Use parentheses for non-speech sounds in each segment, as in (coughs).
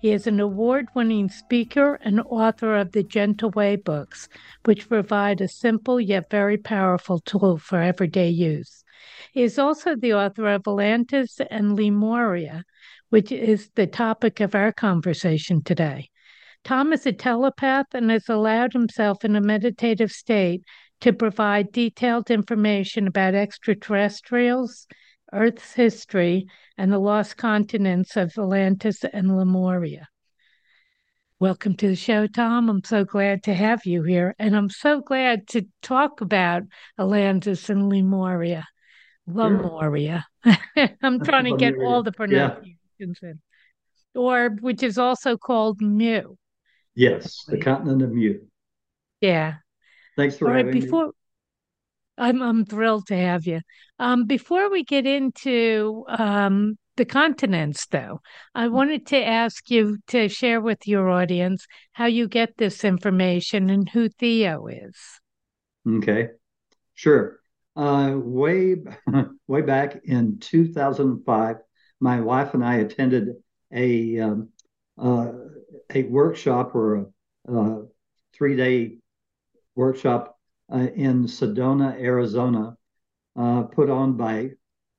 He is an award winning speaker and author of the Gentle Way books, which provide a simple yet very powerful tool for everyday use. He is also the author of Atlantis and Lemuria, which is the topic of our conversation today. Tom is a telepath and has allowed himself in a meditative state to provide detailed information about extraterrestrials, Earth's history, and the lost continents of Atlantis and Lemuria. Welcome to the show, Tom. I'm so glad to have you here, and I'm so glad to talk about Atlantis and Lemuria. Lemuria. (laughs) I'm trying to get all the pronunciations yeah. in. Or which is also called Mu. Yes, the continent of Mu. Yeah. Thanks for all having right, before, me. I'm I'm thrilled to have you. Um, before we get into um, the continents, though, I mm. wanted to ask you to share with your audience how you get this information and who Theo is. Okay, sure. Uh, way (laughs) way back in 2005, my wife and I attended a um, uh, a workshop or a, a three day workshop uh, in Sedona, Arizona, uh, put on by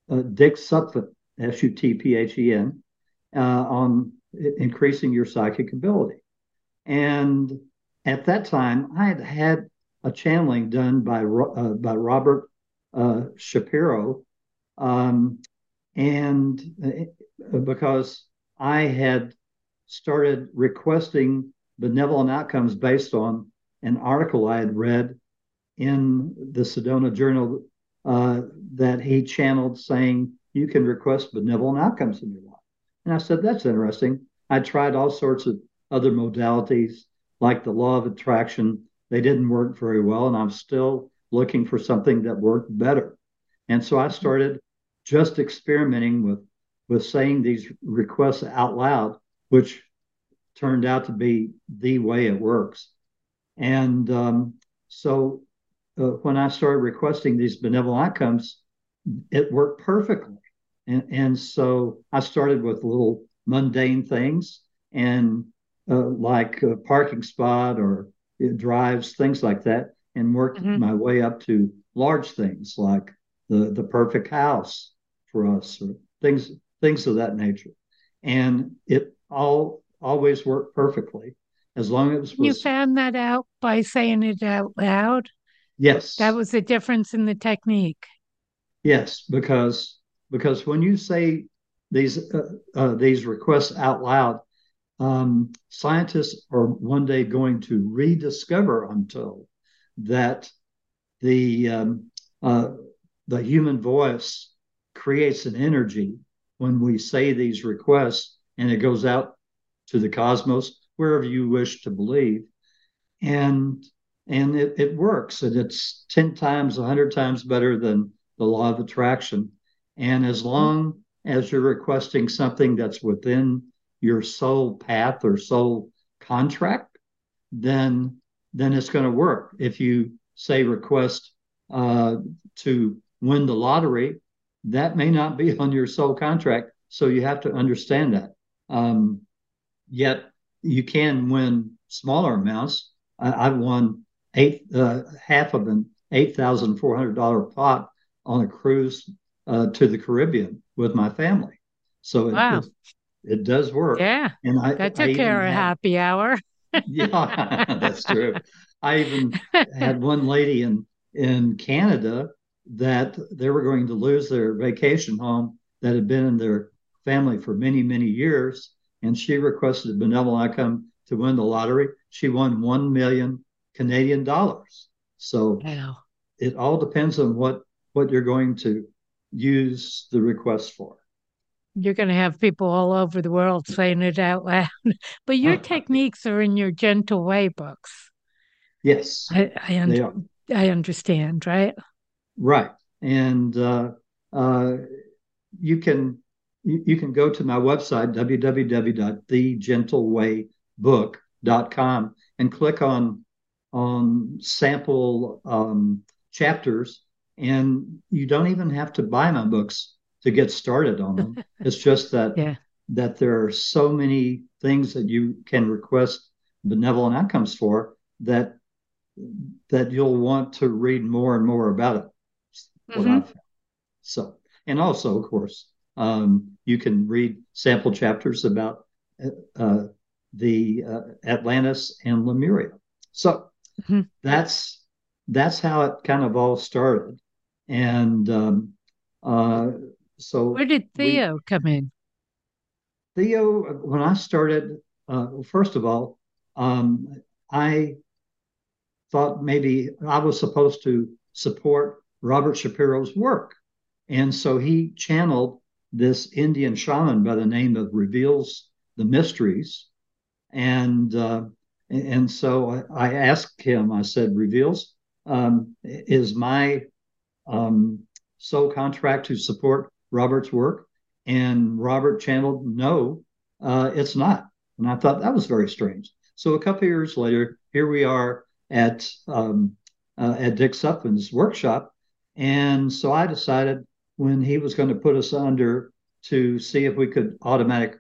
uh, Dick Sutphen, S U T P H E N, on increasing your psychic ability. And at that time, I had had a channeling done by uh, by Robert uh, Shapiro, um, and uh, because I had started requesting benevolent outcomes based on an article I had read in the Sedona Journal uh, that he channeled saying you can request benevolent outcomes in your life. And I said, that's interesting. I tried all sorts of other modalities like the law of attraction. They didn't work very well, and I'm still looking for something that worked better. And so I started just experimenting with with saying these requests out loud, which turned out to be the way it works. And um, so uh, when I started requesting these benevolent outcomes, it worked perfectly. And, and so I started with little mundane things and uh, like a parking spot or drives, things like that, and worked mm-hmm. my way up to large things like the, the perfect house for us or things things of that nature. And it all always worked perfectly as long as was, you found that out by saying it out loud. Yes. That was the difference in the technique. Yes, because because when you say these uh, uh, these requests out loud, um, scientists are one day going to rediscover, I'm told, that the um, uh, the human voice creates an energy when we say these requests, and it goes out to the cosmos, wherever you wish to believe, and and it, it works and it's 10 times 100 times better than the law of attraction. And as long as you're requesting something that's within your soul path or soul contract then then it's going to work. If you say request uh, to win the lottery that may not be (laughs) on your soul contract so you have to understand that. Um, yet you can win smaller amounts. I, have won eight uh, half of an eight thousand four hundred dollar pot on a cruise uh, to the Caribbean with my family. So it, wow. it, it does work. Yeah, and I that took I care of happy hour. (laughs) yeah, (laughs) that's true. I even (laughs) had one lady in in Canada that they were going to lose their vacation home that had been in their family for many many years, and she requested a benevolent outcome to win the lottery. She won one million Canadian dollars. So wow. it all depends on what what you're going to use the request for. you're going to have people all over the world saying it out loud. (laughs) but your techniques are in your Gentle Way books. Yes, I I, un- I understand, right? Right, and uh, uh, you can you, you can go to my website www.thegentlewaybook.com and click on on sample um, chapters, and you don't even have to buy my books to get started on them. (laughs) it's just that yeah. that there are so many things that you can request benevolent outcomes for that that you'll want to read more and more about it. Mm-hmm. So, and also, of course, um, you can read sample chapters about uh, the uh, Atlantis and Lemuria. So mm-hmm. that's that's how it kind of all started, and um, uh, so where did Theo we, come in? Theo, when I started, uh, first of all, um, I thought maybe I was supposed to support Robert Shapiro's work. And so he channeled this Indian shaman by the name of Reveals the Mysteries. And uh, and so I, asked him, I said, Reveals, um, is my um, soul contract to support Robert's work? And Robert channeled, no, uh, it's not. And I thought that was very strange. So a couple of years later, here we are at um, uh, at Dick Sutphen's workshop, and so I decided when he was going to put us under to see if we could automatic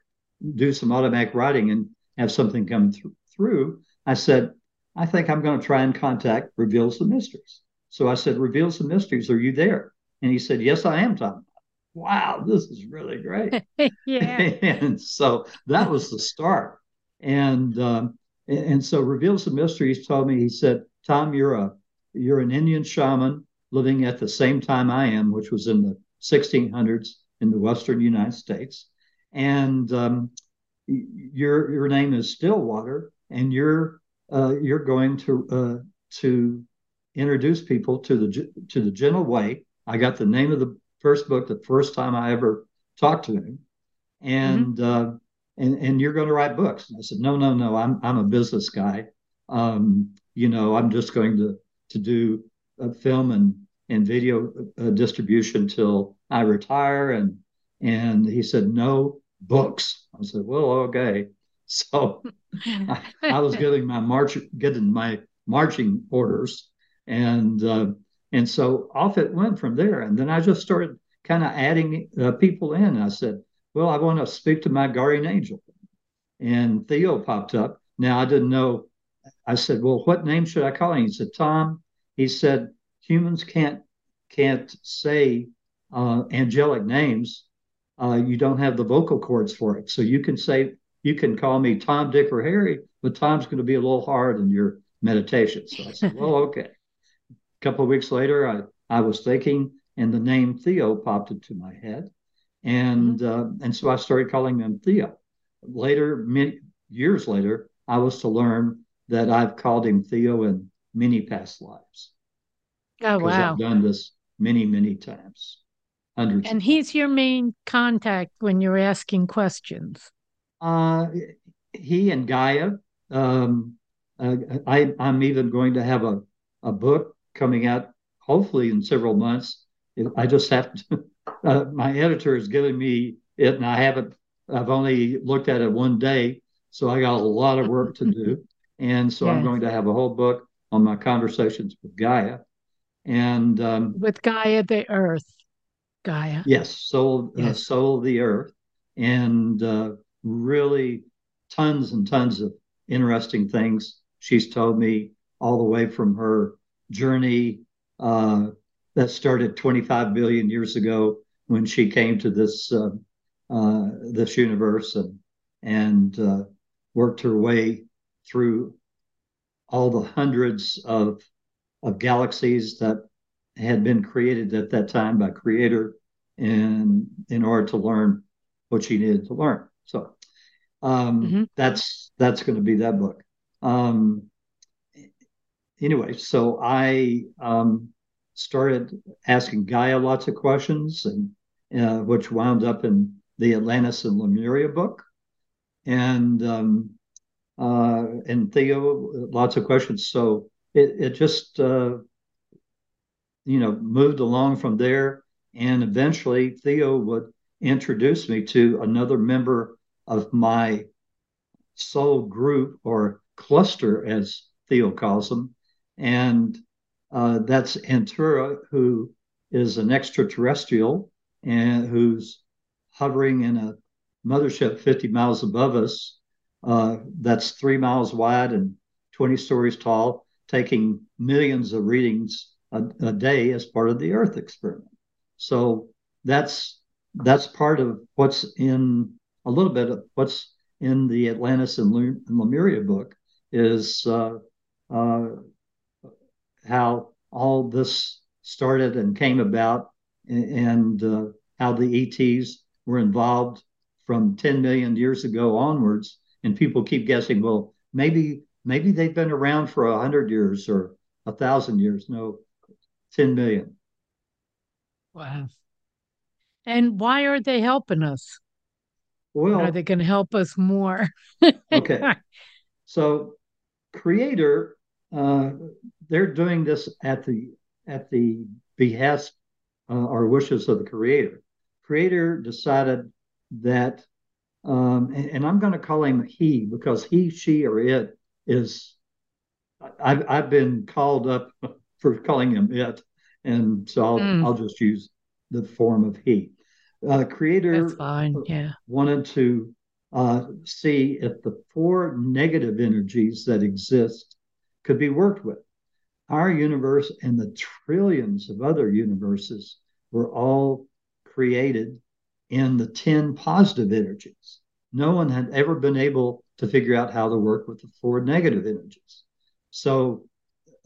do some automatic writing and have something come th- through. I said, I think I'm going to try and contact Reveals the Mysteries. So I said, Reveals the Mysteries, are you there? And he said, Yes, I am, Tom. Wow, this is really great. (laughs) yeah. (laughs) and so that was the start. And um, and so Reveals the Mysteries told me, he said, Tom, you're a you're an Indian shaman living at the same time I am, which was in the 1600s in the Western United States. And um, your your name is Stillwater, and you're uh, you're going to uh, to introduce people to the to the gentle way. I got the name of the first book the first time I ever talked to him, and mm-hmm. uh, and and you're going to write books. And I said, no, no, no. I'm I'm a business guy. Um, you know, I'm just going to to do a film and and video uh, distribution till I retire. And and he said, no books. I said, well, okay. (laughs) So I, I, was (laughs) getting my march getting my marching orders, and uh, and so off it went from there. And then I just started kind of adding uh, people in. I said, well, I want to speak to my guardian angel. And Theo popped up. Now, I didn't know. I said, well, what name should I call him? He said, Tom. He said, humans can't can't say uh, angelic names. Uh, you don't have the vocal cords for it. So you can say, you can call me Tom, Dick, or Harry, but Tom's going to be a little hard in your meditation. So I said, well, okay. A couple of weeks later, I, I was thinking, and the name Theo popped into my head and mm-hmm. uh, and so I started calling him Theo. Later, many years later, I was to learn that I've called him Theo in many past lives. Oh wow! I've done this many, many times, hundreds. And he's your main contact when you're asking questions. Uh, he and Gaia. Um, uh, I, I'm even going to have a, a book coming out, hopefully in several months. I just have to (laughs) uh, my editor is giving me it, and I haven't. I've only looked at it one day, so I got a lot of work to do. (laughs) And so yes. I'm going to have a whole book on my conversations with Gaia, and um, with Gaia the Earth, Gaia. Yes, soul, uh, yes. Uh, soul of the Earth, and uh, really tons and tons of interesting things she's told me all the way from her journey uh, that started 25 billion years ago when she came to this uh, uh, this universe and and uh, worked her way through all the hundreds of of galaxies that had been created at that time by creator in in order to learn what she needed to learn so um, mm-hmm. that's that's going to be that book um, anyway so i um, started asking Gaia lots of questions, and uh, which wound up in the Atlantis and Lemuria book, and um, uh, and Theo, lots of questions. So it it just uh, you know moved along from there, and eventually Theo would introduce me to another member of my soul group or cluster, as Theo calls them, and uh, that's Antura, who is an extraterrestrial and who's hovering in a mothership 50 miles above us. Uh, that's three miles wide and 20 stories tall, taking millions of readings a, a day as part of the Earth experiment. So that's that's part of what's in a little bit of what's in the Atlantis and, Lemuria book is uh, uh, how all this started and came about, and uh, how the ETs were involved from 10 million years ago onwards. And people keep guessing, well, maybe maybe they've been around for a hundred years or a thousand years. No, 10 million. Wow. And why are they helping us? Well, are they going to help us more? (laughs) okay. So, Creator, uh, they're doing this at the at the behest uh, or wishes of the Creator. Creator decided that, um, and, and, I'm going to call him he because he, she, or it is. I've I've been called up (laughs) for calling him it, and so I'll mm. I'll just use the form of he. Uh, creator fine. Yeah. wanted to uh, see if the four negative energies that exist could be worked with. Our universe and the trillions of other universes were all created in the 10 positive energies. No one had ever been able to figure out how to work with the four negative energies. So,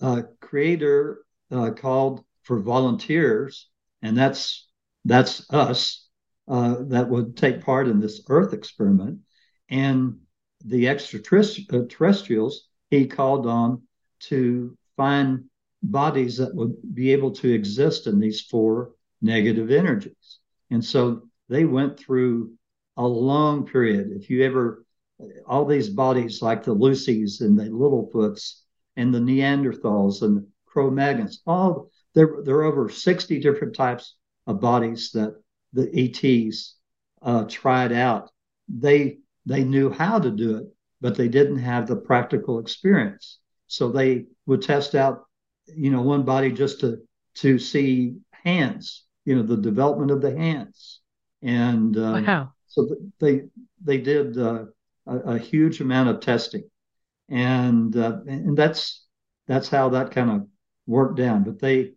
uh, Creator uh, called for volunteers, and that's that's us uh, that would take part in this Earth experiment. And the extraterrestrials he called on to find bodies that would be able to exist in these four negative energies. And so they went through a long period. If you ever, all these bodies like the Lucys and the Littlefoots and the Neanderthals and the Cro-Magnons, all there, there are over 60 different types of bodies that the ETs uh, tried out. They they knew how to do it, but they didn't have the practical experience. So they would test out, you know, one body just to to see hands, you know, the development of the hands, and uh, wow. so they they did uh, a, a, huge amount of testing, and uh, and that's that's how that kind of worked down. But they,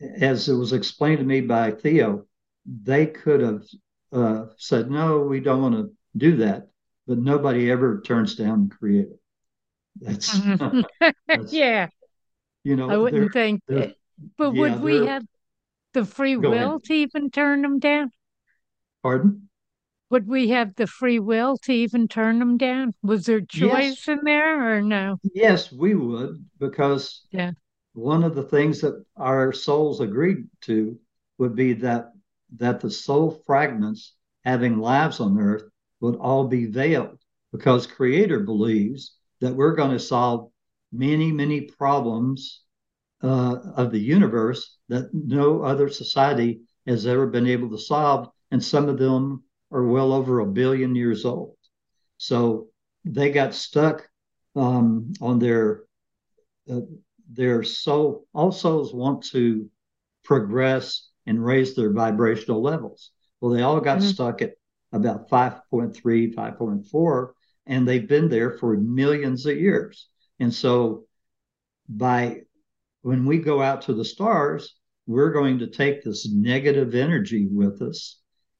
as it was explained to me by Theo, they could have uh, said, no, we don't want to do that. But nobody ever turns down Creator. That's, (laughs) that's (laughs) yeah. You know, I wouldn't think. But yeah, would we have the free will ahead. to even turn them down? Pardon? Would we have the free will to even turn them down? Was there choice yes. in there or no? Yes, we would, because yeah. one of the things that our souls agreed to would be that that the soul fragments having lives on earth would all be veiled because creator believes that we're going to solve many many problems uh, of the universe that no other society has ever been able to solve and some of them are well over a billion years old. So they got stuck um, on their uh, their soul all souls want to progress and raise their vibrational levels. Well, they all got mm-hmm. stuck at about 5.3, 5.4, and they've been there for millions of years. And so by when we go out to the stars, we're going to take this negative energy with us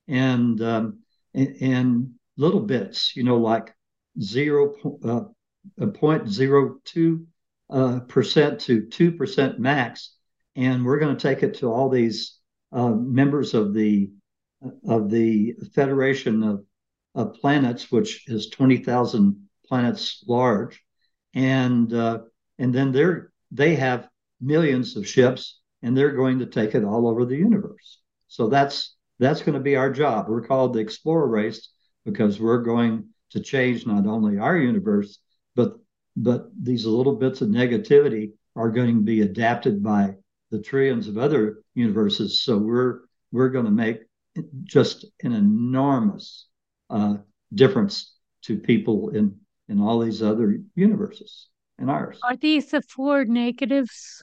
and um, and, and, little bits, you know, like zero uh, point zero two uh, percent to two percent max, and we're going to take it to all these uh, members of the of the Federation of, of Planets, which is twenty thousand planets large, and uh, and then they're they have millions of ships, and they're going to take it all over the universe. So that's that's going to be our job. We're called the Explorer Race because we're going to change not only our universe, but but these little bits of negativity are going to be adapted by the trillions of other universes. So we're we're going to make just an enormous uh, difference to people in in all these other universes and ours. Are these the four negatives?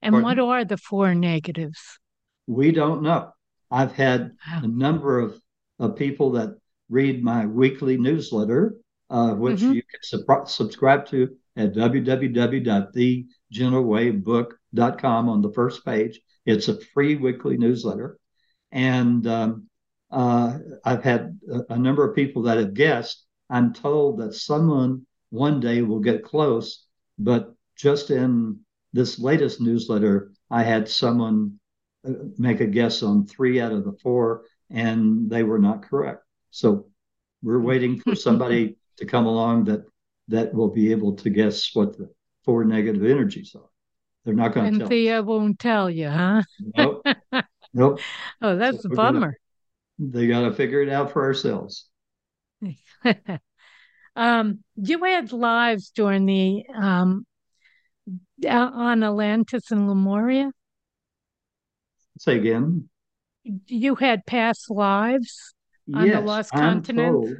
And Pardon? what are the four negatives? We don't know. I've had wow. a number of, of people that read my weekly newsletter, uh, which mm-hmm. you can sub- subscribe to at www.thegentlewaybook.com on the first page. It's a free weekly newsletter. And um, uh, I've had a, a, number of people that have guessed. I'm told that someone one day will get close, but just in this latest newsletter, I had someone uh, make a guess on three out of the four, and they were not correct. So we're waiting for (laughs) somebody to come along that that will be able to guess what the four negative energies are. They're not going to tell. And Theo won't tell you, huh? Nope. nope. (laughs) Oh, that's so a bummer. Gonna, they got to figure it out for ourselves. (laughs) um, you had lives during the um, on Atlantis and Lemuria. Say again. You had past lives on yes, the lost I'm Told,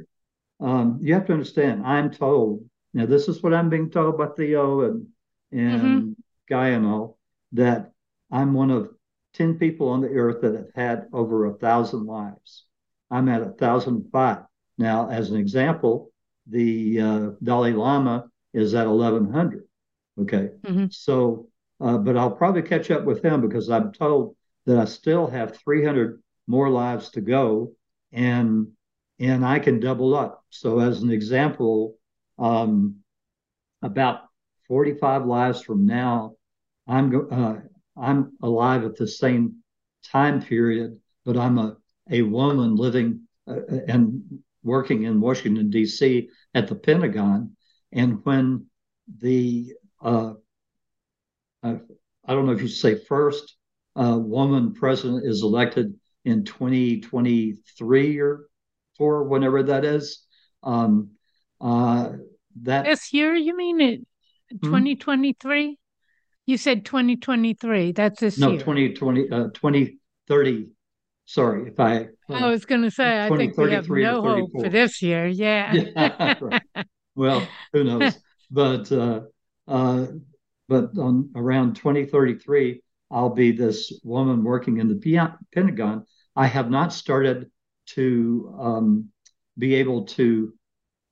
um, you have to understand. I'm told now, this is what I'm being told by Theo and, and Guy and all that I'm one of 10 people on the earth that have had over a thousand lives. I'm at a thousand five. Now, as an example, the uh, Dalai Lama is at 1100. Okay. Mm-hmm. So, uh, but I'll probably catch up with him because I'm told that I still have 300 more lives to go and and I can double up. So, as an example, um, about 45 lives from now, I'm uh, I'm alive at the same time period, but I'm a a woman living uh, and working in Washington D.C. at the Pentagon, and when the uh, I, I don't know if you say first uh, woman president is elected in 2023 or four, whenever that is. Um, uh, that this year, you mean it? 2023? You said 2023. That's this no, year. 2020, uh, 2030. Sorry, if I. Uh, I was going to say, I think we have no hope for this year. Yeah. yeah (laughs) right. Well, who knows? (laughs) but uh, uh, but on around 2033, I'll be this woman working in the Pentagon. I have not started to um, be able to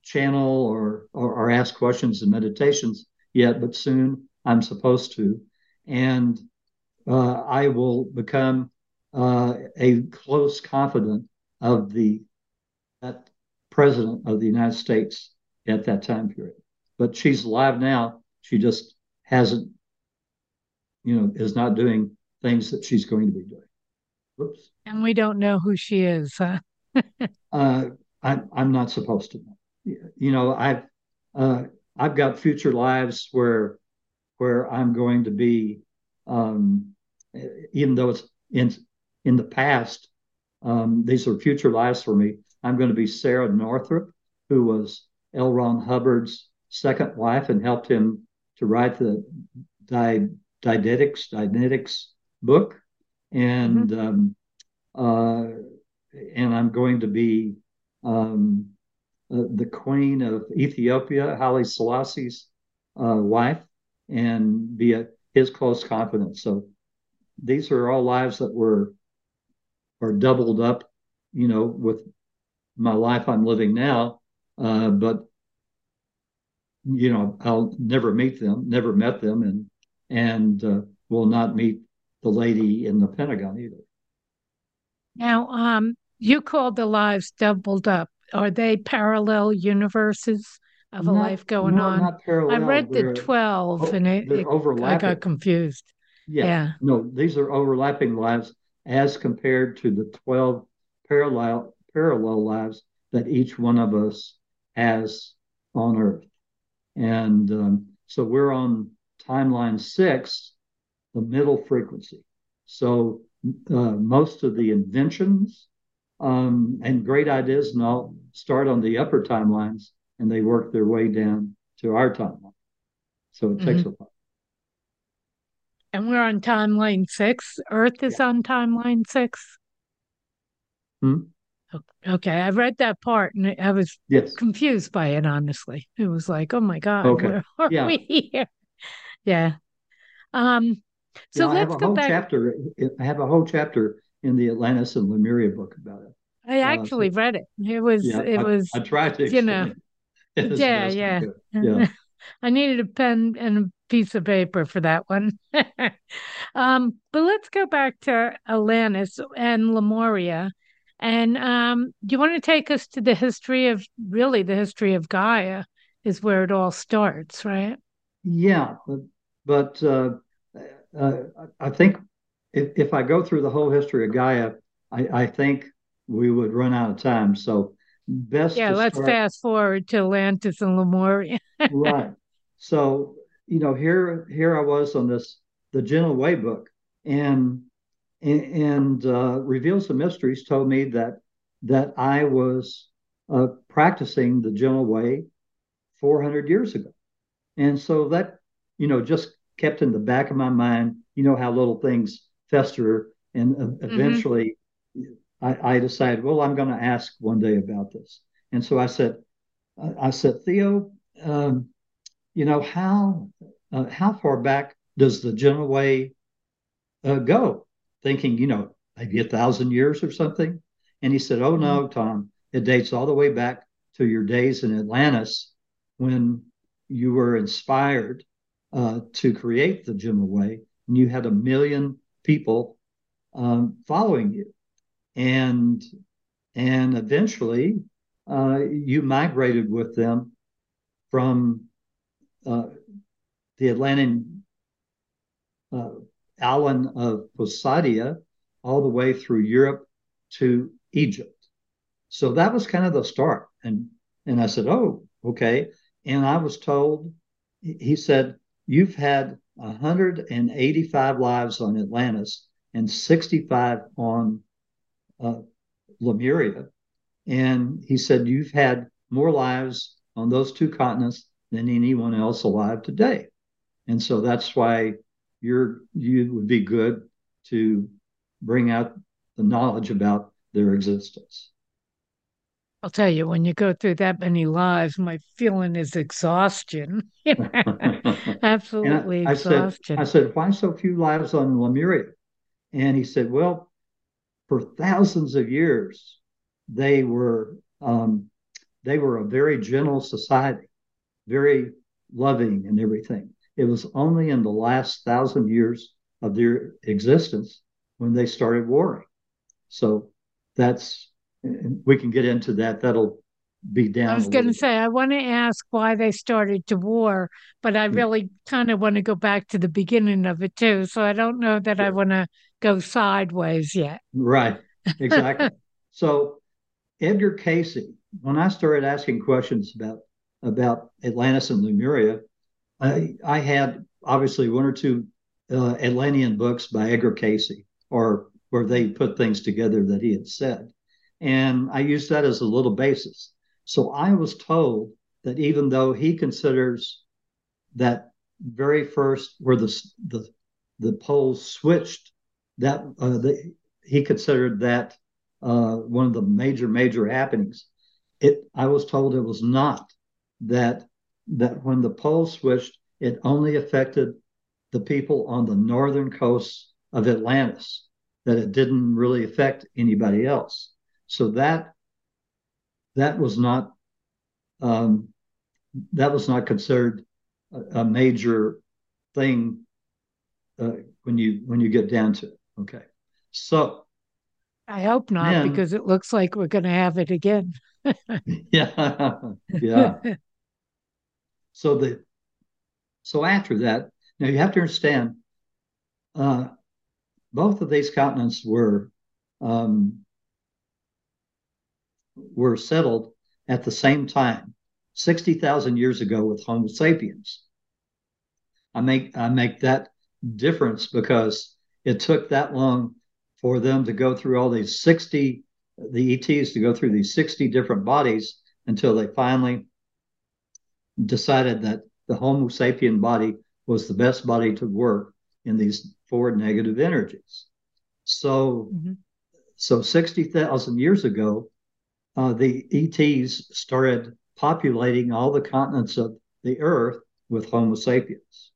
channel or, or, or ask questions and meditations yet, but soon I'm supposed to. And uh, I will become uh, a close confidant of the that president of the United States at that time period. But she's alive now. She just hasn't, you know, is not doing things that she's going to be doing. Oops. And we don't know who she is. Huh? (laughs) uh, I, I'm not supposed to know you know, I've uh, I've got future lives where where I'm going to be, um, even though it's in in the past. Um, these are future lives for me. I'm going to be Sara Northrup, who was L. Ron Hubbard's second wife and helped him to write the di- Dianetics Dianetics book, and mm-hmm. um, uh, and I'm going to be um, uh, the queen of Ethiopia, Haile Selassie's uh, wife, and be a, his close confidence. So these are all lives that were are doubled up, you know, with my life I'm living now. Uh, but you know, I'll never meet them, never met them, and and uh, will not meet the lady in the Pentagon either. Now, um, you called the lives doubled up are they parallel universes of a not, life going on? I read the twelve, oh, and it, it I got confused. Yeah. yeah. No, these are overlapping lives as compared to the twelve parallel parallel lives that each one of us has on Earth, and um, so we're on timeline six, the middle frequency. So uh, most of the inventions um, and great ideas and all start on the upper timelines and they work their way down to our timeline. So it takes mm-hmm. a while. And we're on timeline six. Earth is yeah. on timeline six. Hmm? Okay, I read that part and I was yes. confused by it. Honestly, it was like, oh my god, okay. where are yeah. we here? Yeah. Um. So yeah, let's go back. Chapter. I have a whole chapter in the Atlantis and Lemuria book about it. I uh, actually uh, so, read it. It was. Yeah, it I, was. I tried to. You know. (laughs) Yeah, yeah. (laughs) Yeah. I needed a pen and a piece of paper for that one. (laughs) um, but let's go back to Atlantis and Lemuria. And um, do you want to take us to the history of really the history of Gaia is where it all starts, right? Yeah, but, but uh, uh, I think if, if I go through the whole history of Gaia, I, I think we would run out of time. So best. Yeah, let's start... fast forward to Atlantis and Lemuria. right. So you know, here here I was on this the Gentle Way book, and and uh, reveals the mysteries told me that that I was uh, practicing the gentle way 400 years ago, and so that you know just kept in the back of my mind. You know how little things fester, and uh, mm-hmm. eventually, mm-hmm. I, I, decided, well, I'm going to ask one day about this, and so I said, I said, Theo, um, you know how uh, how far back does the gentle way uh, go? thinking, you know, maybe a thousand years or something. And he said, Oh, no, mm-hmm. Tom, it dates all the way back to your days in Atlantis when you were inspired uh, to create the Gentle Way and you had a million people um, following you. And and eventually uh, you migrated with them from uh, the Atlantic uh, island of Poseidia all the way through Europe to Egypt. So that was kind of the start. And and I said, Oh, okay. And I was told, he said, You've had 185 lives on Atlantis and 65 on uh, Lemuria. And he said, You've had more lives on those two continents than anyone else alive today. And so that's why you're you would be good to bring out the knowledge about their existence. I'll tell you, when you go through that many lives, my feeling is exhaustion. (laughs) (laughs) Absolutely I, exhaustion. I said, I said, why so few lives on Lemuria? And he said, well, for thousands of years, they were um, they were a very gentle society, very loving and everything. It was only in the last thousand years of their existence when they started warring. So that's, we can get into that. That'll be down. I was going to say, I want to ask why they started to war, but I hmm. really kind of want to go back to the beginning of it too. So I don't know that. I want to go sideways yet. Right. Exactly. (laughs) so Edgar Cayce, when I started asking questions about about Atlantis and Lemuria, I, I had obviously one or two uh, Atlantean books by Edgar Cayce, or where they put things together that he had said. And I used that as a little basis. So I was told that even though he considers that very first where the the the poles switched, that uh, the, he considered that uh, one of the major major happenings. It I was told it was not that that when the poles switched, it only affected the people on the northern coast of Atlantis, that it didn't really affect anybody else. So that that was not um, that was not considered a, a major thing uh, when you when you get down to it. Okay, so I hope not then, because it looks like we're going to have it again. (laughs) yeah, yeah. So the so after that, now you have to understand, uh, both of these continents were um, were settled at the same time, sixty thousand years ago with Homo sapiens. I make I make that difference because it took that long for them to go through all these sixty the ETs to go through these 60 different bodies until they finally decided that the Homo sapien body was the best body to work in these four negative energies. So, mm-hmm. so 60,000 years ago, uh, the ETs started populating all the continents of the earth with Homo sapiens.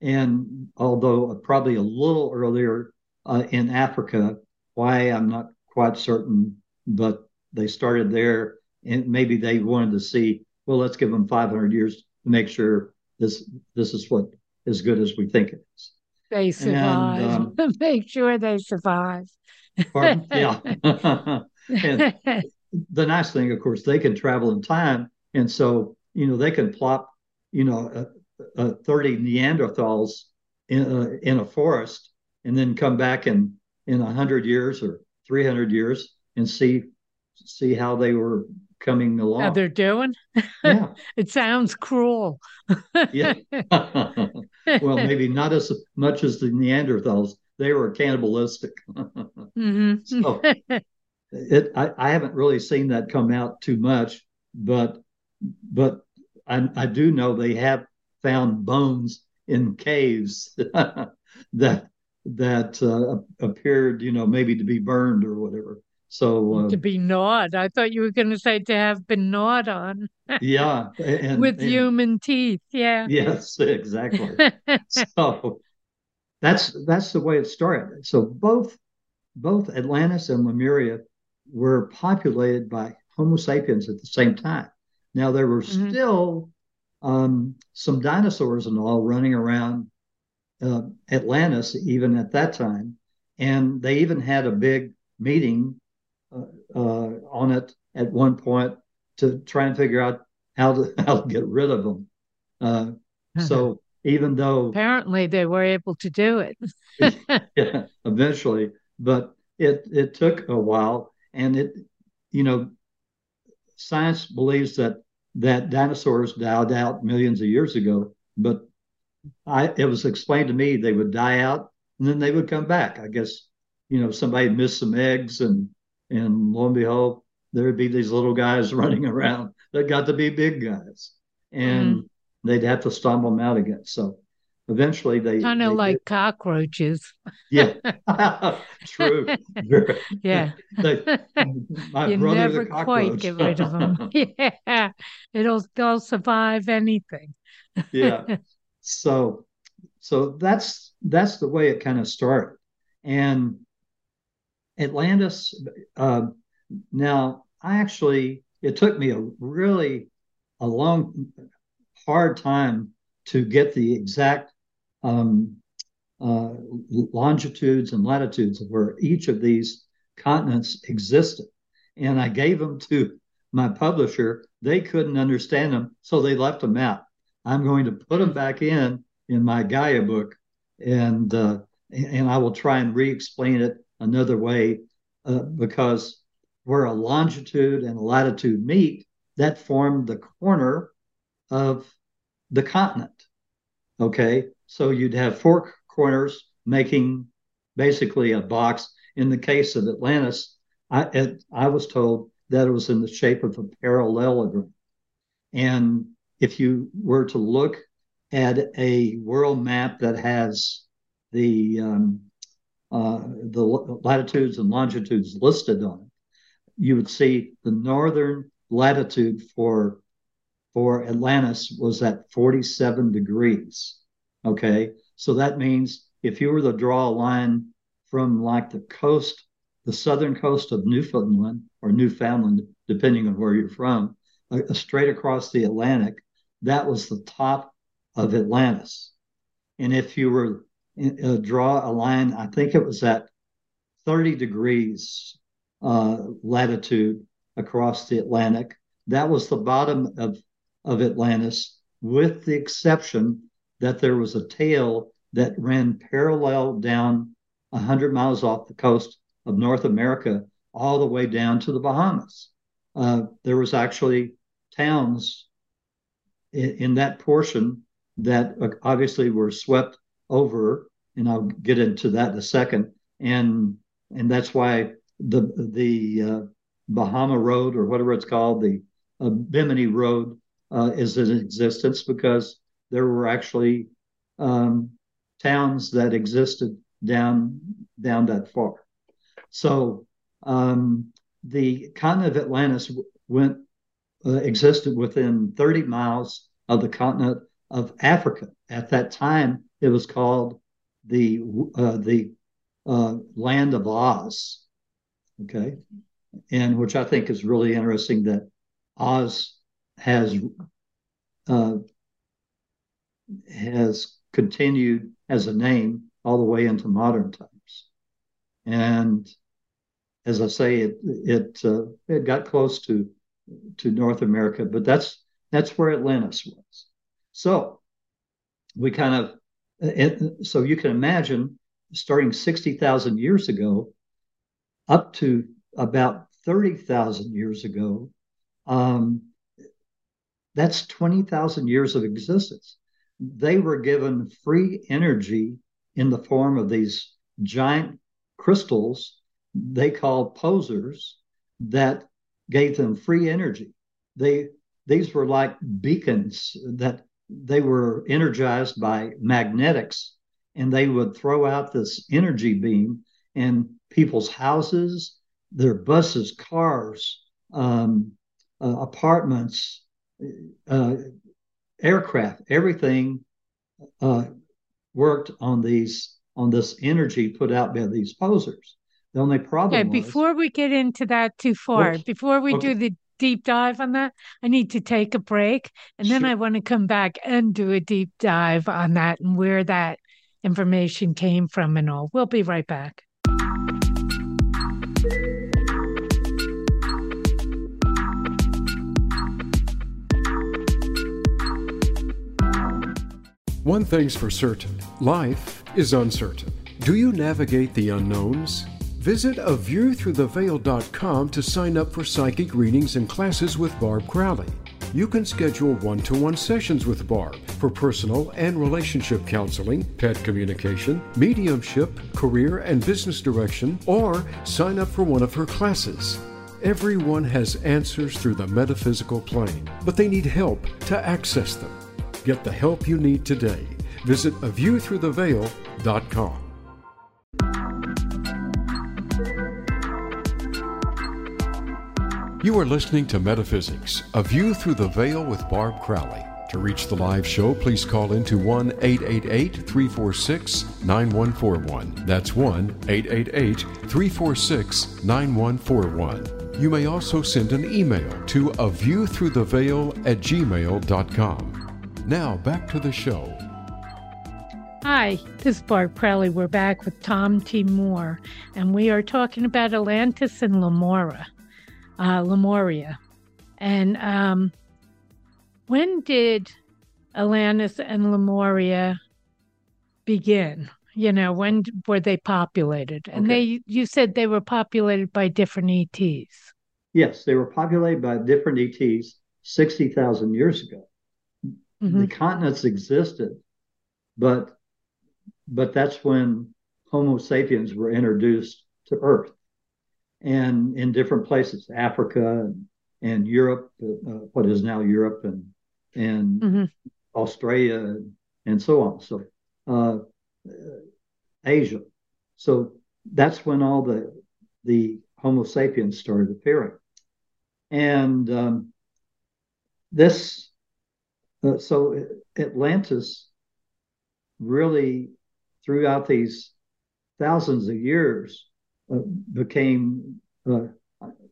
And although probably a little earlier uh, in Africa, why I'm not quite certain, but they started there and maybe they wanted to see, well, let's give them 500 years to make sure this this is what as good as we think it is. They survive. And, um, (laughs) make sure they survive. Pardon? (laughs) yeah. (laughs) the nice thing, of course, they can travel in time, and so you know they can plop, you know, uh, uh, 30 Neanderthals in uh, in a forest, and then come back in in hundred years or 300 years and see see how they were coming along. How they're doing? Yeah. (laughs) it sounds cruel. yeah. (laughs) well, maybe not as much as the Neanderthals. They were cannibalistic. (laughs) mm-hmm. so it, I, I haven't really seen that come out too much, but but I, I do know they have found bones in caves (laughs) that that uh, appeared, you know, maybe to be burned or whatever. So uh, to be gnawed, I thought you were going to say to have been gnawed on. (laughs) yeah, and, with and, human teeth. Yeah. Yes, (laughs) exactly. so that's that's the way it started. So both both Atlantis and Lemuria were populated by Homo sapiens at the same time. Now there were mm-hmm. still um, some dinosaurs and all running around uh, Atlantis even at that time, and they even had a big meeting uh, uh, on it at one point to try and figure out how to (laughs) how to get rid of them. Uh, so even though apparently they were able to do it, (laughs) yeah, eventually, but it it took a while, and it you know science believes that that dinosaurs died out millions of years ago, but I it was explained to me they would die out and then they would come back. I guess you know somebody missed some eggs and and lo and behold, there'd be these little guys (laughs) running around that got to be big guys, and mm. they'd have to stomp them out again. So eventually they kind of like did. cockroaches. Yeah, (laughs) (laughs) true. yeah, (laughs) they, you never quite get rid of them. yeah, it'll they'll survive anything. yeah. So, so that's that's the way it kind of started, and Atlantis. Uh, now, I actually it took me a really a long, hard time to get the exact um, uh, longitudes and latitudes of where each of these continents existed. And I gave them to my publisher. They couldn't understand them, so they left them out. I'm going to put them back in in my Gaia book, and uh, and I will try and re-explain it another way uh, because where a longitude and a latitude meet, that formed the corner of the continent. Okay, so you'd have four corners making basically a box. In the case of Atlantis, I, it, I was told that it was in the shape of a parallelogram. And if you were to look at a world map that has the um, uh, the latitudes and longitudes listed on it, you would see the northern latitude for for Atlantis was at 47 degrees. Okay, so that means if you were to draw a line from like the coast, the southern coast of Newfoundland or Newfoundland, depending on where you're from, straight across the Atlantic, that was the top of Atlantis. And if you were uh, draw a line, I think it was at 30 degrees uh, latitude across the Atlantic. That was the bottom of, of Atlantis, with the exception that there was a tail that ran parallel down 100 miles off the coast of North America all the way down to the Bahamas. Uh, there was actually towns in, in that portion that obviously were swept over, and I'll get into that in a second. And and that's why the the uh, Bahama Road or whatever it's called, the uh, Bimini Road, uh, is in existence because there were actually um, towns that existed down down that far. So um, the continent of Atlantis went uh, existed within 30 miles of the continent of Africa. At that time, it was called the uh, the uh, land of Oz. Okay, and which I think is really interesting that Oz has uh, has continued as a name all the way into modern times, and as I say, it it uh, it got close to to North America, but that's that's where Atlantis was. So we kind of it, so you can imagine starting sixty thousand years ago, up to about thirty thousand years ago. Um, that's 20,000 years of existence. They were given free energy in the form of these giant crystals they called posers that gave them free energy. They these were like beacons that they were energized by magnetics and they would throw out this energy beam in people's houses, their buses, cars, um, uh, apartments, uh, aircraft, everything uh, worked on these on this energy put out by these posers. The only problem. Okay, was, before we get into that too far, Oops. before we Okay. do the deep dive on that, I need to take a break, and then Sure. I want to come back and do a deep dive on that and where that information came from and all. We'll be right back. One thing's for certain life is uncertain. Do you navigate the unknowns? Visit aviewthroughtheveil.com to sign up for psychic readings and classes with Barb Crowley. You can schedule one to one sessions with Barb for personal and relationship counseling, pet communication, mediumship, career and business direction, or sign up for one of her classes. Everyone has answers through the metaphysical plane, but they need help to access them. Get the help you need today. Visit aviewthroughtheveil.com. You are listening to Metaphysics, A View Through the Veil with Barb Crowley. To reach the live show, please call into 1 888 346 9141. That's 1 888 346 9141. You may also send an email to a view through the veil at gmail.com. Now back to the show. Hi, this is Barb Crowley. We're back with Tom T. Moore, and we are talking about Atlantis and Lemora, uh, Lemuria. And um, when did Atlantis and Lemuria begin? You know, when were they populated? And Okay. they, you said they were populated by different ETs. Yes, they were populated by different ETs 60,000 years ago. Mhm. The continents existed, but but that's when Homo sapiens were introduced to Earth, and in different places, Africa and, and Europe, uh, what is now Europe, and and Mhm. Australia, and so on. So uh, uh, Asia. So that's when all the the Homo sapiens started appearing, and um, this uh, so Atlantis really throughout these thousands of years uh, became uh,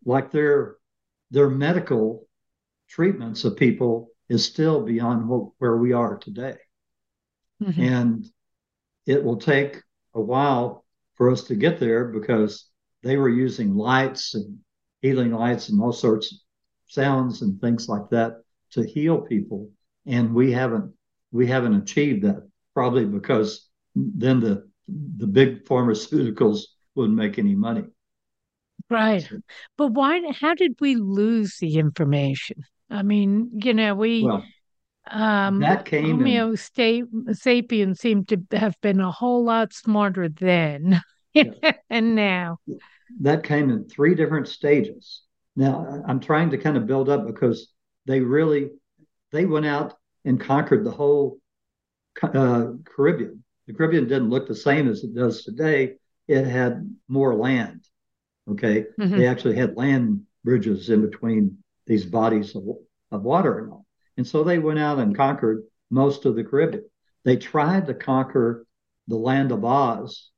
like their their medical treatments of people is still beyond what, where we are today Mhm. and it will take a while for us to get there because they were using lights and healing lights and all sorts of sounds and things like that to heal people and we haven't we haven't achieved that probably because then the the big pharmaceuticals wouldn't make any money Right. But why, how did we lose the information? I mean, you know, we, well um, that came in- Homo sta- sapiens seem to have been a whole lot smarter then (laughs) Yeah. and now. that came in three different stages. Now I'm trying to kind of build up because they really they went out and conquered the whole uh, Caribbean. The Caribbean didn't look the same as it does today. It had more land. Okay, mm-hmm. they actually had land bridges in between these bodies of, of water and all. And so they went out and conquered most of the Caribbean. They tried to conquer the land of Oz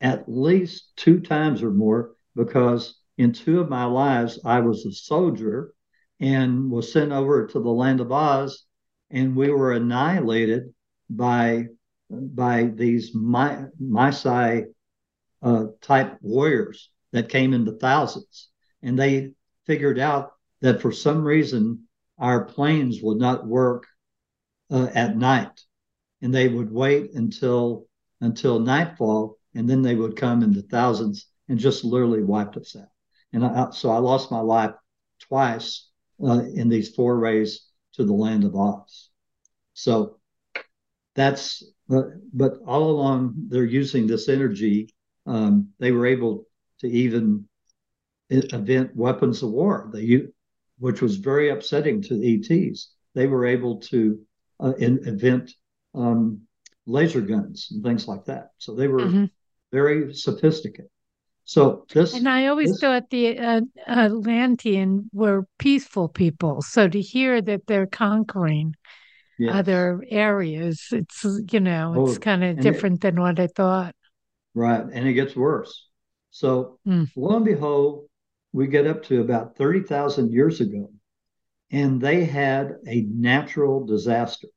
at least two times or more because in two of my lives I was a soldier and was sent over to the land of Oz and we were annihilated by by these Maasai uh, type warriors that came in the thousands, and they figured out that for some reason our planes would not work uh, at night, and they would wait until until nightfall, and then they would come in the thousands and just literally wiped us out. And I, so I lost my life twice uh, in these forays to the land of Oz. So that's, uh, but all along they're using this energy. Um, they were able to even invent weapons of war. They, which was very upsetting to the ETs. They were able to uh, invent um, laser guns and things like that. So they were mm-hmm. very sophisticated. So this, and I always this, thought the uh, Atlantean were peaceful people. So to hear that they're conquering yes. other areas, it's you know oh, it's kind of different it, than what I thought. Right, and it gets worse. So mm. lo and behold, we get up to about thirty thousand years ago, and they had a natural disaster.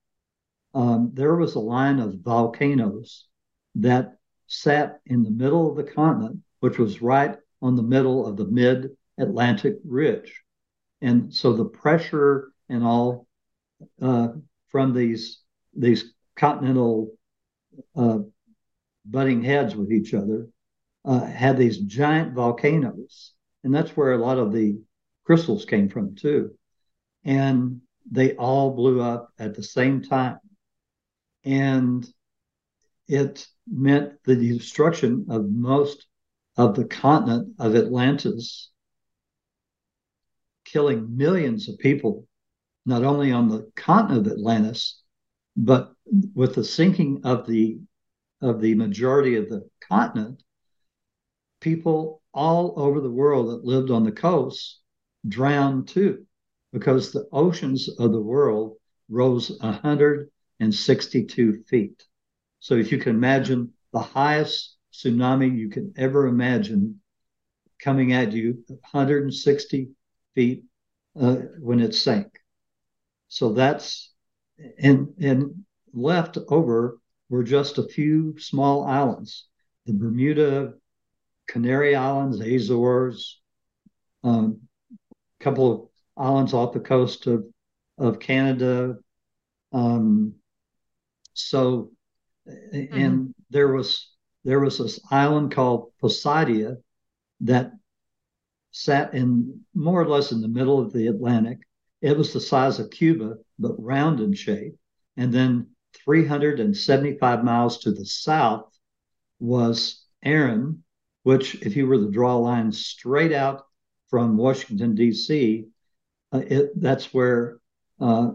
Um, there was a line of volcanoes that sat in the middle of the continent which was right on the middle of the mid Atlantic ridge. And so the pressure and all uh, from these, these continental uh, butting heads with each other uh, had these giant volcanoes. And that's where a lot of the crystals came from, too. And they all blew up at the same time. And it meant the destruction of most of the continent of Atlantis, killing millions of people, not only on the continent of Atlantis, but with the sinking of the of the majority of the continent, people all over the world that lived on the coast drowned too, because the oceans of the world rose 162 feet. So if you can imagine the highest tsunami you can ever imagine coming at you 160 feet uh, when it sank. So that's and and left over were just a few small islands, the Bermuda, Canary Islands, Azores, a um, couple of islands off the coast of of Canada. Um, so, mm-hmm. and there was there was this island called Poseidia that sat in more or less in the middle of the Atlantic. It was the size of Cuba, but round in shape. And then 375 miles to the south was Erin, which, if you were to draw a line straight out from Washington, D.C., uh, that's where uh,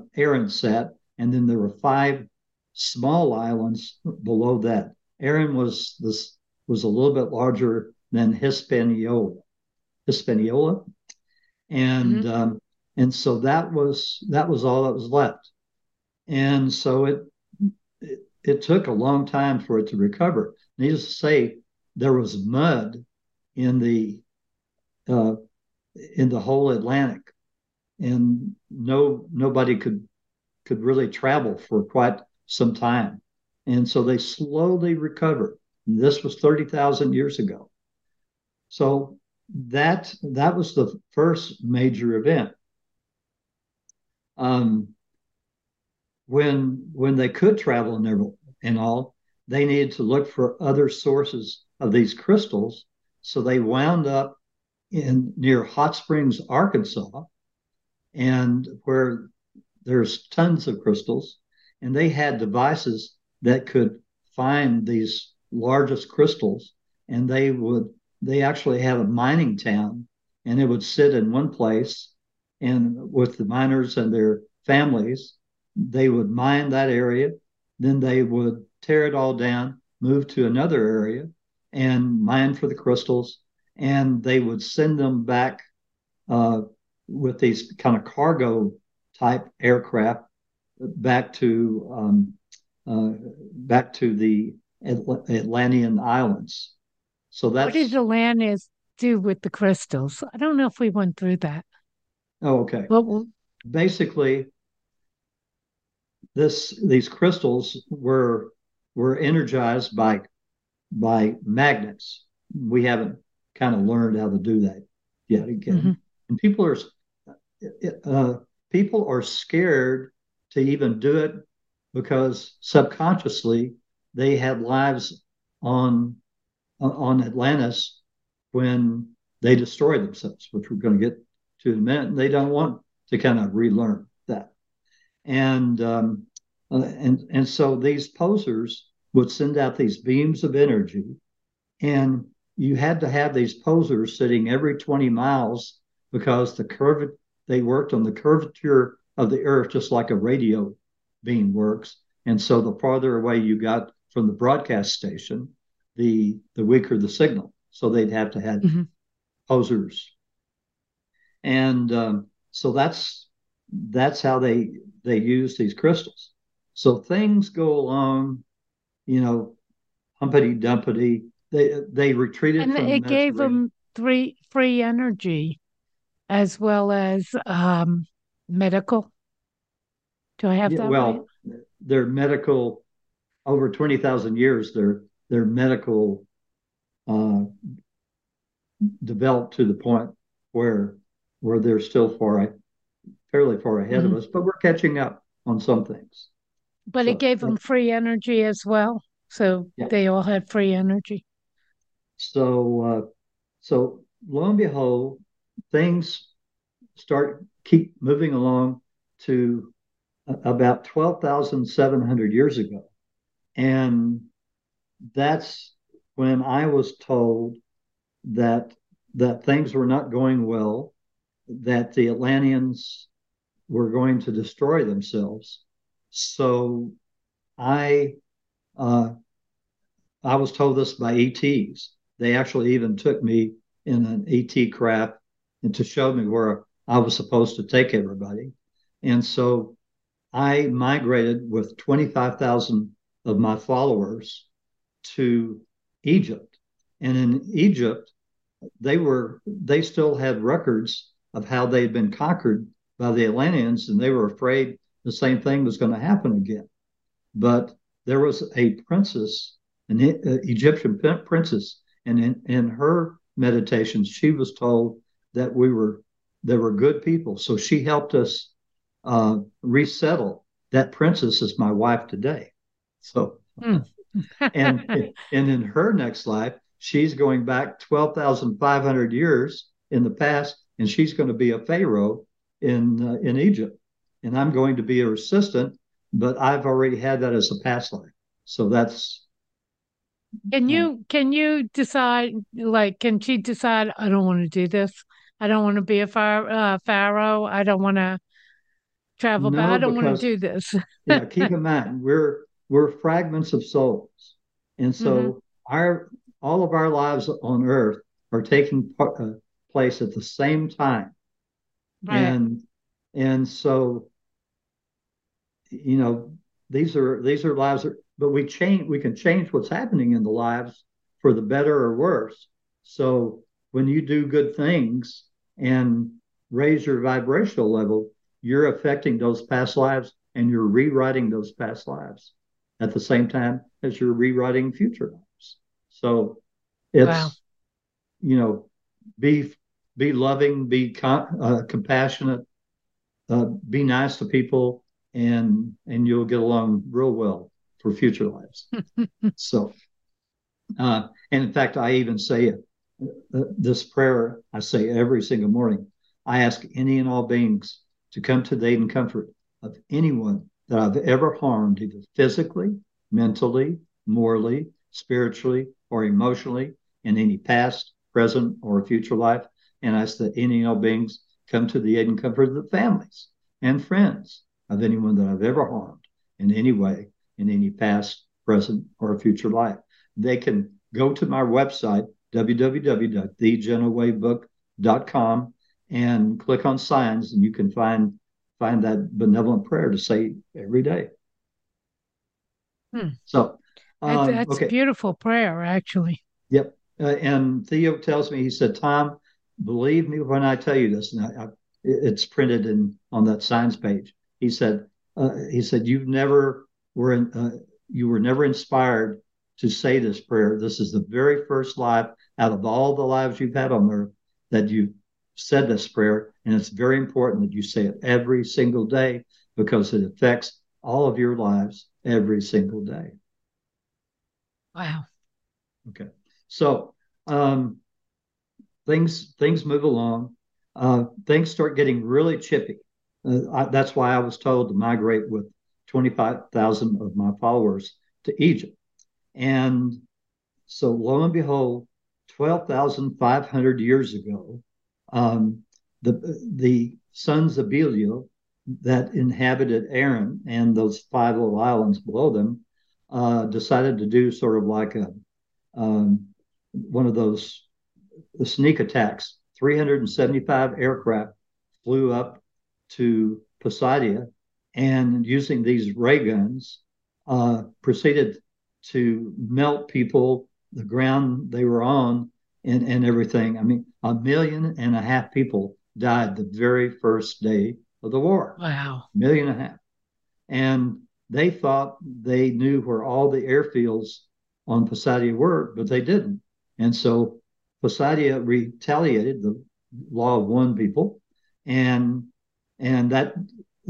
sat. And then there were five small islands below that. Erin was this was a little bit larger than Hispaniola, Hispaniola, and mm-hmm. um, and so that was that was all that was left, and so it, it it took a long time for it to recover. Needless to say, there was mud in the uh, in the whole Atlantic, and no nobody could could really travel for quite some time. And so they slowly recovered. This was 30,000 years ago. So that that was the first major event. Um, when when they could travel and, and all, they needed to look for other sources of these crystals. So they wound up in near Hot Springs, Arkansas, and where there's tons of crystals, and they had devices that could find these largest crystals and they would they actually had a mining town, and it would sit in one place, and with the miners and their families, they would mine that area, then they would tear it all down, move to another area, and mine for the crystals, and they would send them back uh, with these kind of cargo type aircraft back to um, back to the Atlantean Islands. So that's what did Atlantis do with the crystals? I don't know if we went through that. Oh, okay. Well, basically, this these crystals were were energized by by magnets. We haven't kind of learned how to do that yet again. Mm-hmm. And people are uh, people are scared to even do it because subconsciously they had lives on on Atlantis when they destroyed themselves, which we're going to get to in a minute. And they don't want to kind of relearn that, and um, uh, and and so these posers would send out these beams of energy, and you had to have these posers sitting every 20 miles because the curve they worked on the curvature of the earth just like a radio beam works. And so the farther away you got from the broadcast station the the weaker the signal. So they'd have to have mm-hmm. posers. And um, so that's that's how they they use these crystals. So things go along you know humpity dumpity. They they retreated and it gave them three free energy as well as um, medical do i have that well right? their medical over 20,000 years their their medical uh, developed to the point where where they're still far fairly far ahead mm-hmm. of us but we're catching up on some things but so, it gave them free energy as well so yeah. they all had free energy so, uh, so lo and behold, things start keep moving along to about 12,700 years ago. And that's when I was told that that things were not going well, that the Atlanteans were going to destroy themselves. So I uh, I was told this by ETs they actually even took me in an ET craft and to show me where I was supposed to take everybody. And so I migrated with 25,000 of my followers to Egypt. And in Egypt, they were they still had records of how they had been conquered by the Atlanteans, and they were afraid the same thing was going to happen again. But there was a princess, an uh, Egyptian princess and in, in her meditations, she was told that we were they were good people. So she helped us uh, resettle. That princess is my wife today. So, mm. and (laughs) and in her next life, she's going back twelve thousand five hundred years in the past, and she's going to be a pharaoh in uh, in Egypt, and I'm going to be her assistant. But I've already had that as a past life, so that's can you can you decide like can she decide I don't want to do this? I don't want to be a. Uh, pharaoh. I don't want to travel no, back. I don't want to do this. (laughs) yeah, (laughs) keep in mind we're we're fragments of souls, and so mm-hmm. our all of our lives on Earth are taking part, uh, place at the same time, right. and and so you know these are these are lives that but we change we can change what's happening in the lives for the better or worse so when you do good things and raise your vibrational level you're affecting those past lives and you're rewriting those past lives at the same time as you're rewriting future lives so it's wow. you know be be loving be uh, compassionate uh, be nice to people and and you'll get along real well for future lives. (laughs) so, uh, and in fact, I even say it, uh, this prayer I say every single morning. I ask any and all beings to come to the aid and comfort of anyone that I've ever harmed, either physically, mentally, morally, spiritually, or emotionally, in any past present, or future life. And I ask that any and all beings come to the aid and comfort of the families and friends of anyone that I've ever harmed in any way, in any past, present, or future life. They can go to my website, www.thegentlewaybook.com, and click on signs, and you can find find that benevolent prayer to say every day. Hmm. So um, that's, that's okay. a beautiful prayer, actually. Yep. Uh, and Theo tells me, he said, Tom, believe me when I tell you this. And I, I, it's printed in on that signs page. He said, uh, he said, you've never were in, uh, you were never inspired to say this prayer. This is the very first life out of all the lives you've had on earth that you said this prayer. And it's very important that you say it every single day because it affects all of your lives every single day. Wow. Okay. So um, things things move along. Uh, things start getting really chippy. Uh, I, that's why I was told to migrate with 25,000 of my followers to Egypt. And so lo and behold, 12,500 years ago, um, the, the sons of Belial that inhabited Erin and those five little islands below them uh, decided to do sort of like a um, one of those sneak attacks. 375 aircraft flew up to Poseidon and using these ray guns uh, proceeded to melt people, the ground they were on, and, and everything. I mean, a million and a half people died the very first day of the war. Wow. A million and a half. And they thought they knew where all the airfields on Poseidon were, but they didn't. And so Poseidon retaliated the law of one people, and and that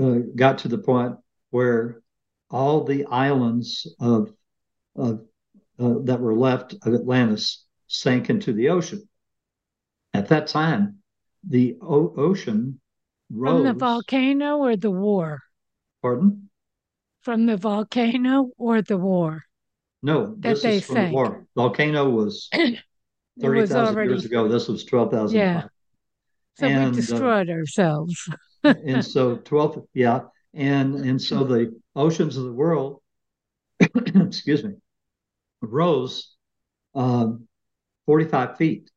uh, got to the point where all the islands of, of uh, that were left of Atlantis sank into the ocean. At that time, the o- ocean rose. From the volcano or the war? Pardon? From the volcano or the war? No, that this they is from sank. the war. Volcano was (coughs) 30,000 years ago. This was 12,000. Yeah. So and, we uh, destroyed uh, ourselves. (laughs) and so 12, yeah. And, and so the oceans of the world, (coughs) excuse me, rose um, 45 feet.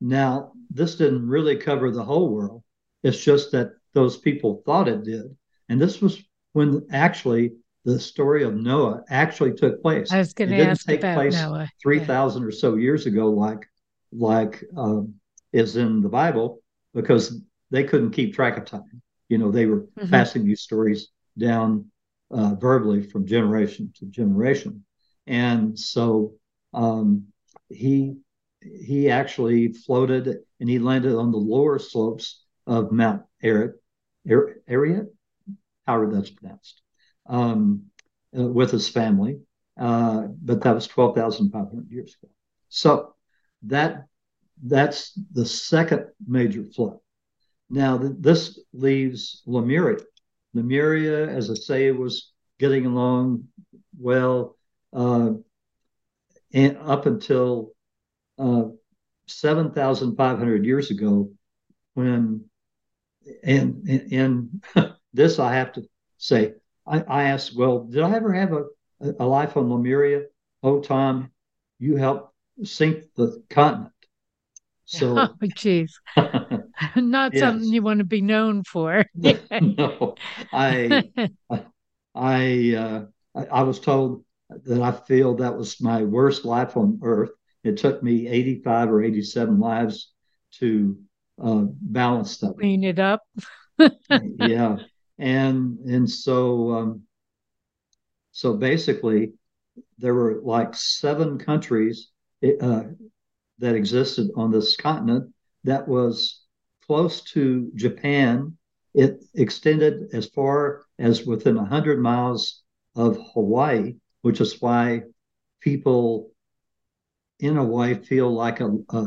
Now, this didn't really cover the whole world. It's just that those people thought it did. And this was when actually the story of Noah actually took place. I was going to ask take about place Noah. Three thousand yeah. or so years ago, like like um, is in the Bible, because they couldn't keep track of time. You know, they were mm-hmm. passing these stories down uh, verbally from generation to generation, and so um, he he actually floated and he landed on the lower slopes of Mount Ararat, Ararat, however that's pronounced, um, uh, with his family. Uh, but that was 12,500 years ago. So that that's the second major flood. Now th- this leaves Lemuria. Lemuria, as I say, was getting along well uh, and up until uh, 7,500 years ago when and and (laughs) this I have to say I, I asked well did I ever have a, a life on Lemuria? Oh Tom you helped sink the continent. (laughs) So oh jeez. (laughs) Not yes. something you want to be known for. No I I uh, I, I was told that I feel that was my worst life on earth it took me 85 or 87 lives to uh, balance that. Clean it up. (laughs) yeah, and and so um, so basically, there were like seven countries uh, that existed on this continent that was close to Japan. It extended as far as within 100 miles of Hawaii, which is why people in a way feel like a, a,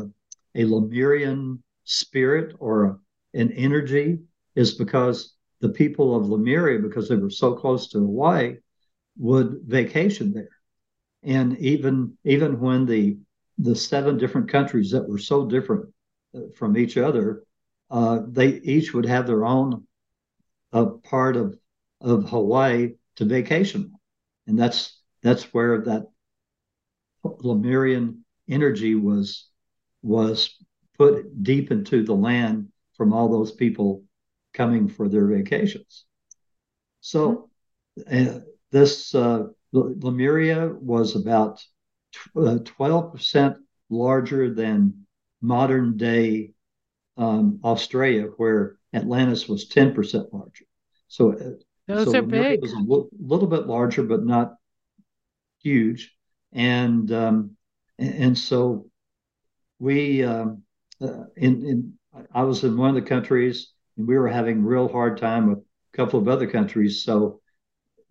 a Lemurian spirit or a, an energy is because the people of Lemuria, because they were so close to Hawaii, would vacation there. And even even when the the seven different countries that were so different uh, from each other, uh, they each would have their own uh, part of of Hawaii to vacation, and that's that's where that Lemurian energy was was put deep into the land from all those people coming for their vacations. So uh, this uh, Lemuria was about uh, twelve percent larger than modern day um, Australia, where Atlantis was ten percent larger. So uh, those so are Lemuria big. Was a l- little bit larger, but not huge, and um, and so we um, uh, in in I was in one of the countries and we were having real hard time with a couple of other countries. So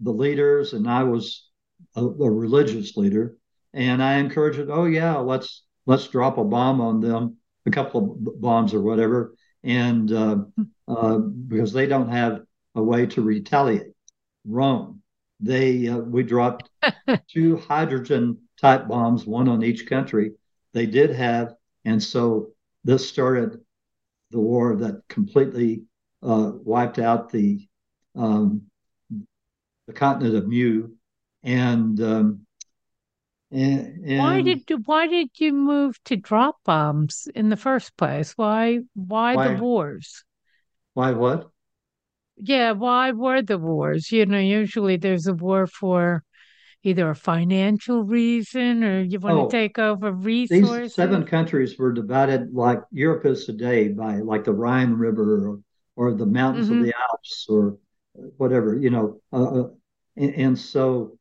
the leaders and I was a, a religious leader, and I encouraged. Oh yeah, let's let's drop a bomb on them, a couple of bombs or whatever, and uh, uh, because they don't have a way to retaliate. Rome, they uh, we dropped (laughs) two hydrogen type bombs, one on each country. They did have, and so this started the war that completely uh, wiped out the um, the continent of Mu, and, um, and, and why did why did you move to drop bombs in the first place? Why why, why the wars? Why what? Yeah, why were the wars? You know, usually there's a war for either a financial reason or you want oh, to take over resources? These seven countries were divided like Europe is today by like the Rhine River or, or the mountains mm-hmm. of the Alps or whatever, you know. Uh, uh, and, and, so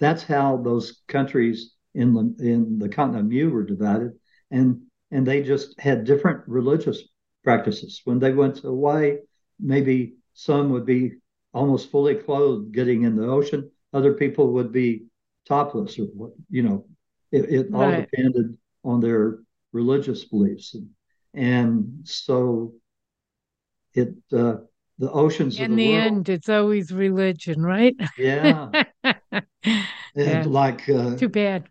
that's how those countries in the, in the continent of Mu were divided. And, and they just had different religious practices. When they went to Hawaii, maybe some would be almost fully clothed getting in the ocean other people would be topless or what you know it, it right. all depended on their religious beliefs and, and so it uh, the oceans in the, the end it's always religion right yeah (laughs) yeah. like uh, too bad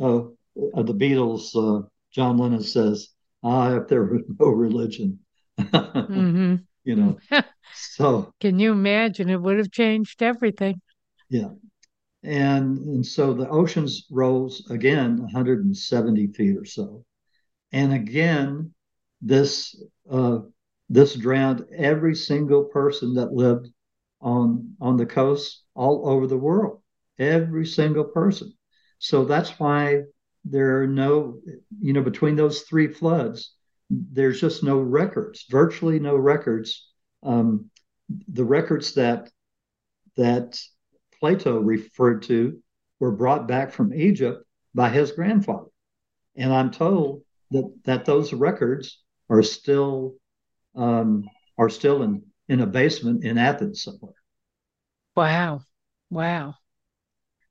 uh, uh, the beatles uh, john lennon says ah if there were (laughs) no religion (laughs) mm-hmm. You know (laughs) so can you imagine it would have changed everything yeah. And, and so the oceans rose again 170 feet or so. And again, this uh, this drowned every single person that lived on on the coast all over the world. Every single person. So that's why there are no, you know, between those three floods, there's just no records, virtually no records. Um, the records that that Plato referred to were brought back from Egypt by his grandfather. And I'm told that, that those records are still um, are still in, in a basement in Athens somewhere. Wow. Wow.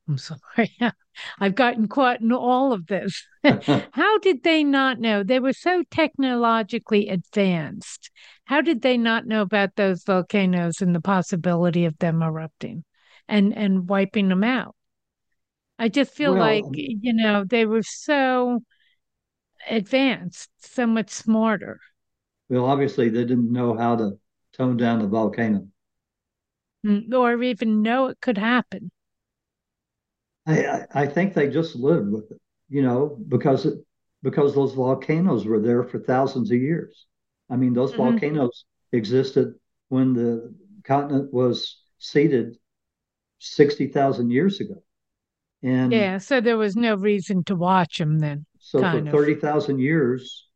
I'm sorry. (laughs) I've gotten caught in all of this. (laughs) (laughs) How did they not know? They were so technologically advanced. How did they not know about those volcanoes and the possibility of them erupting? and and wiping them out. I just feel well, like you know they were so advanced, so much smarter. Well, obviously they didn't know how to tone down the volcano, mm, or even know it could happen. I I think they just lived with it, you know, because it because those volcanoes were there for thousands of years. I mean, those mm-hmm. volcanoes existed when the continent was seeded 60,000 years ago. And yeah, so there was no reason to watch them then. So for 30,000 years,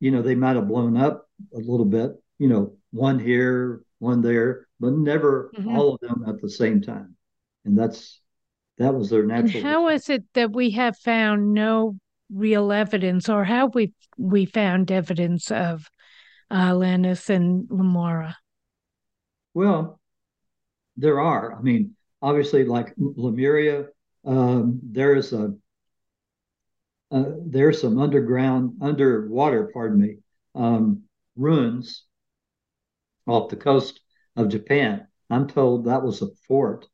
you know, they might have blown up a little bit, you know, one here, one there, but never mm-hmm. all of them at the same time. And that's that was their natural. And how is it that we have found no real evidence, or how we we found evidence of uh, Lannis and Lamora? Well, there are. I mean, obviously like Lemuria, um, there is a uh, there's some underground, underwater, pardon me, um, ruins off the coast of Japan. I'm told that was a fort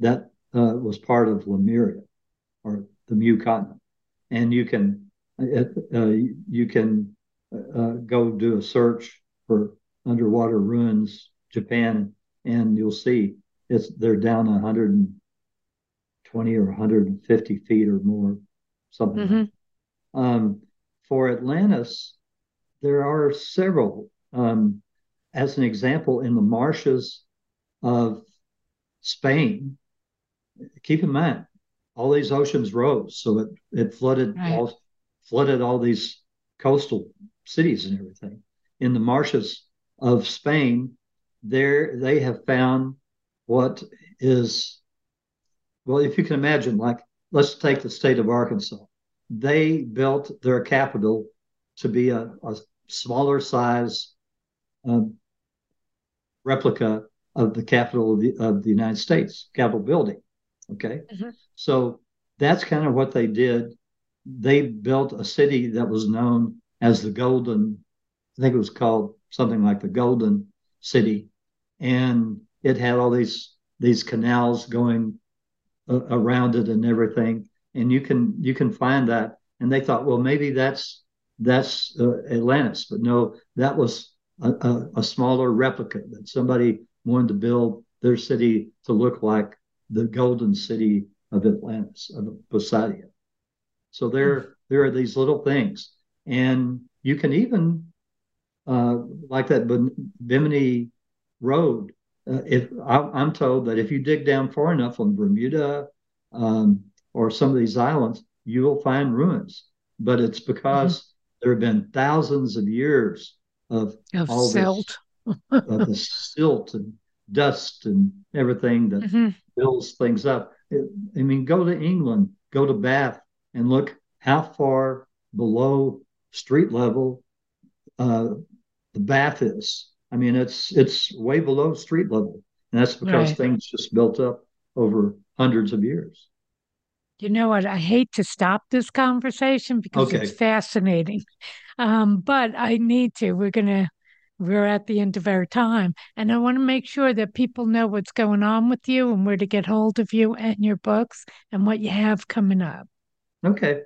that uh, was part of Lemuria or the Mu continent. and you can uh, you can uh, go do a search for underwater ruins Japan, and you'll see it's they're down 120 or 150 feet or more, something. Mm-hmm. Like um, for Atlantis, there are several. Um, as an example, in the marshes of Spain, keep in mind, all these oceans rose, so it it flooded right. all flooded all these coastal cities and everything. In the marshes of Spain, there they have found what is well, if you can imagine, like let's take the state of Arkansas. They built their capital to be a, a smaller size um, replica of the capital of the, of the United States, Capitol building. Okay. Mm-hmm. So that's kind of what they did. They built a city that was known as the Golden, I think it was called something like the Golden City. And it had all these these canals going uh, around it and everything. And you can you can find that. And they thought, well, maybe that's that's uh, Atlantis, but no, that was a, a, a smaller replica that somebody wanted to build their city to look like the golden city of Atlantis, of Poseidon. So there, there are these little things, and you can even, uh, like that Bimini Road. Uh, if I, am told that if you dig down far enough on Bermuda um, or some of these islands, you will find ruins. But it's because mm-hmm. there have been thousands of years of, of all silt. this (laughs) of the silt and dust and everything that mm-hmm. builds things up. I mean, go to England, go to Bath, and look how far below street level uh, the Bath is. I mean, it's it's way below street level, and that's because right. things just built up over hundreds of years. You know what? I hate to stop this conversation because okay. it's fascinating, um, but I need to. We're gonna we're at the end of our time. And I want to make sure that people know what's going on with you and where to get hold of you and your books and what you have coming up. Okay.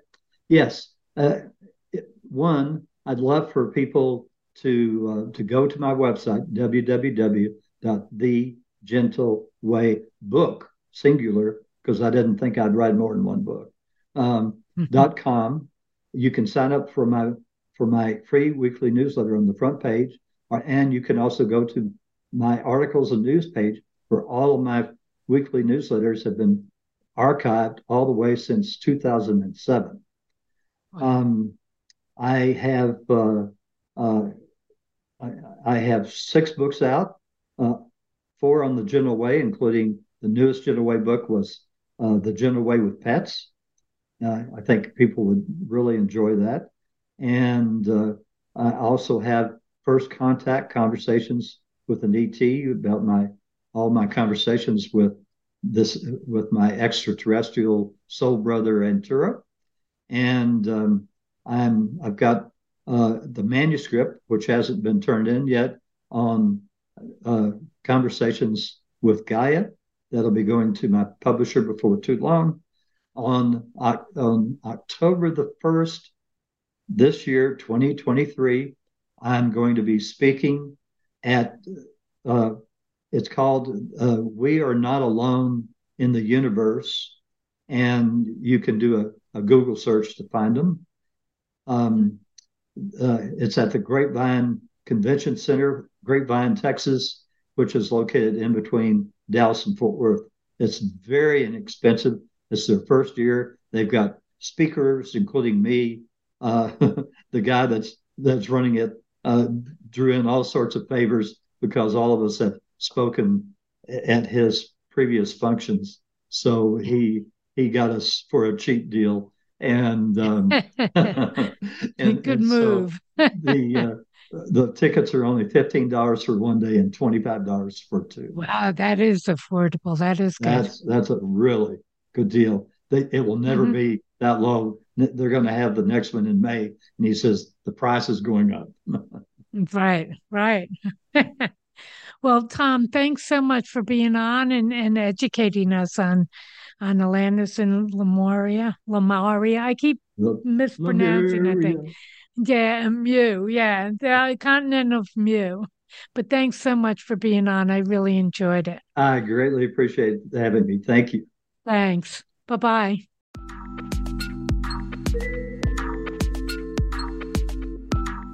Yes. Uh, one, I'd love for people to uh, to go to my website www.thegentleWayBook singular because I didn't think I'd write more than one book. Um, mm-hmm. dot com. You can sign up for my for my free weekly newsletter on the front page and you can also go to my articles and news page where all of my weekly newsletters have been archived all the way since 2007. Um, I have uh, uh, I, I, have six books out, uh, four on the Gentle Way, including the newest Gentle Way book was uh, The Gentle Way with Pets. Uh, I think people would really enjoy that. And uh, I also have first contact conversations with an ET about my all my conversations with this with my extraterrestrial soul brother Antura, and um, I'm I've got uh, the manuscript which hasn't been turned in yet on uh, conversations with Gaia that'll be going to my publisher before too long on on October the first this year 2023 I'm going to be speaking at, uh, it's called uh, We Are Not Alone in the Universe. And you can do a, a Google search to find them. Um, uh, it's at the Grapevine Convention Center, Grapevine, Texas, which is located in between Dallas and Fort Worth. It's very inexpensive. It's their first year. They've got speakers, including me, uh, (laughs) the guy that's that's running it uh, drew in all sorts of favors because all of us have spoken at his previous functions. So he he got us for a cheap deal, and, um, (laughs) (laughs) and good and move. So the uh, the tickets are only fifteen dollars for one day and twenty five dollars for two. Wow, that is affordable. That is good. That's that's a really good deal. They, it will never mm-hmm. be that low. They're going to have the next one in May, and he says the price is going up. (laughs) right, right. (laughs) well, Tom, thanks so much for being on and, and educating us on on Atlantis and Lemuria. Lemuria. I keep mispronouncing, I think. Yeah, Mu. Yeah, the continent of Mu. But thanks so much for being on. I really enjoyed it. I greatly appreciate having me. Thank you. Thanks. Bye bye.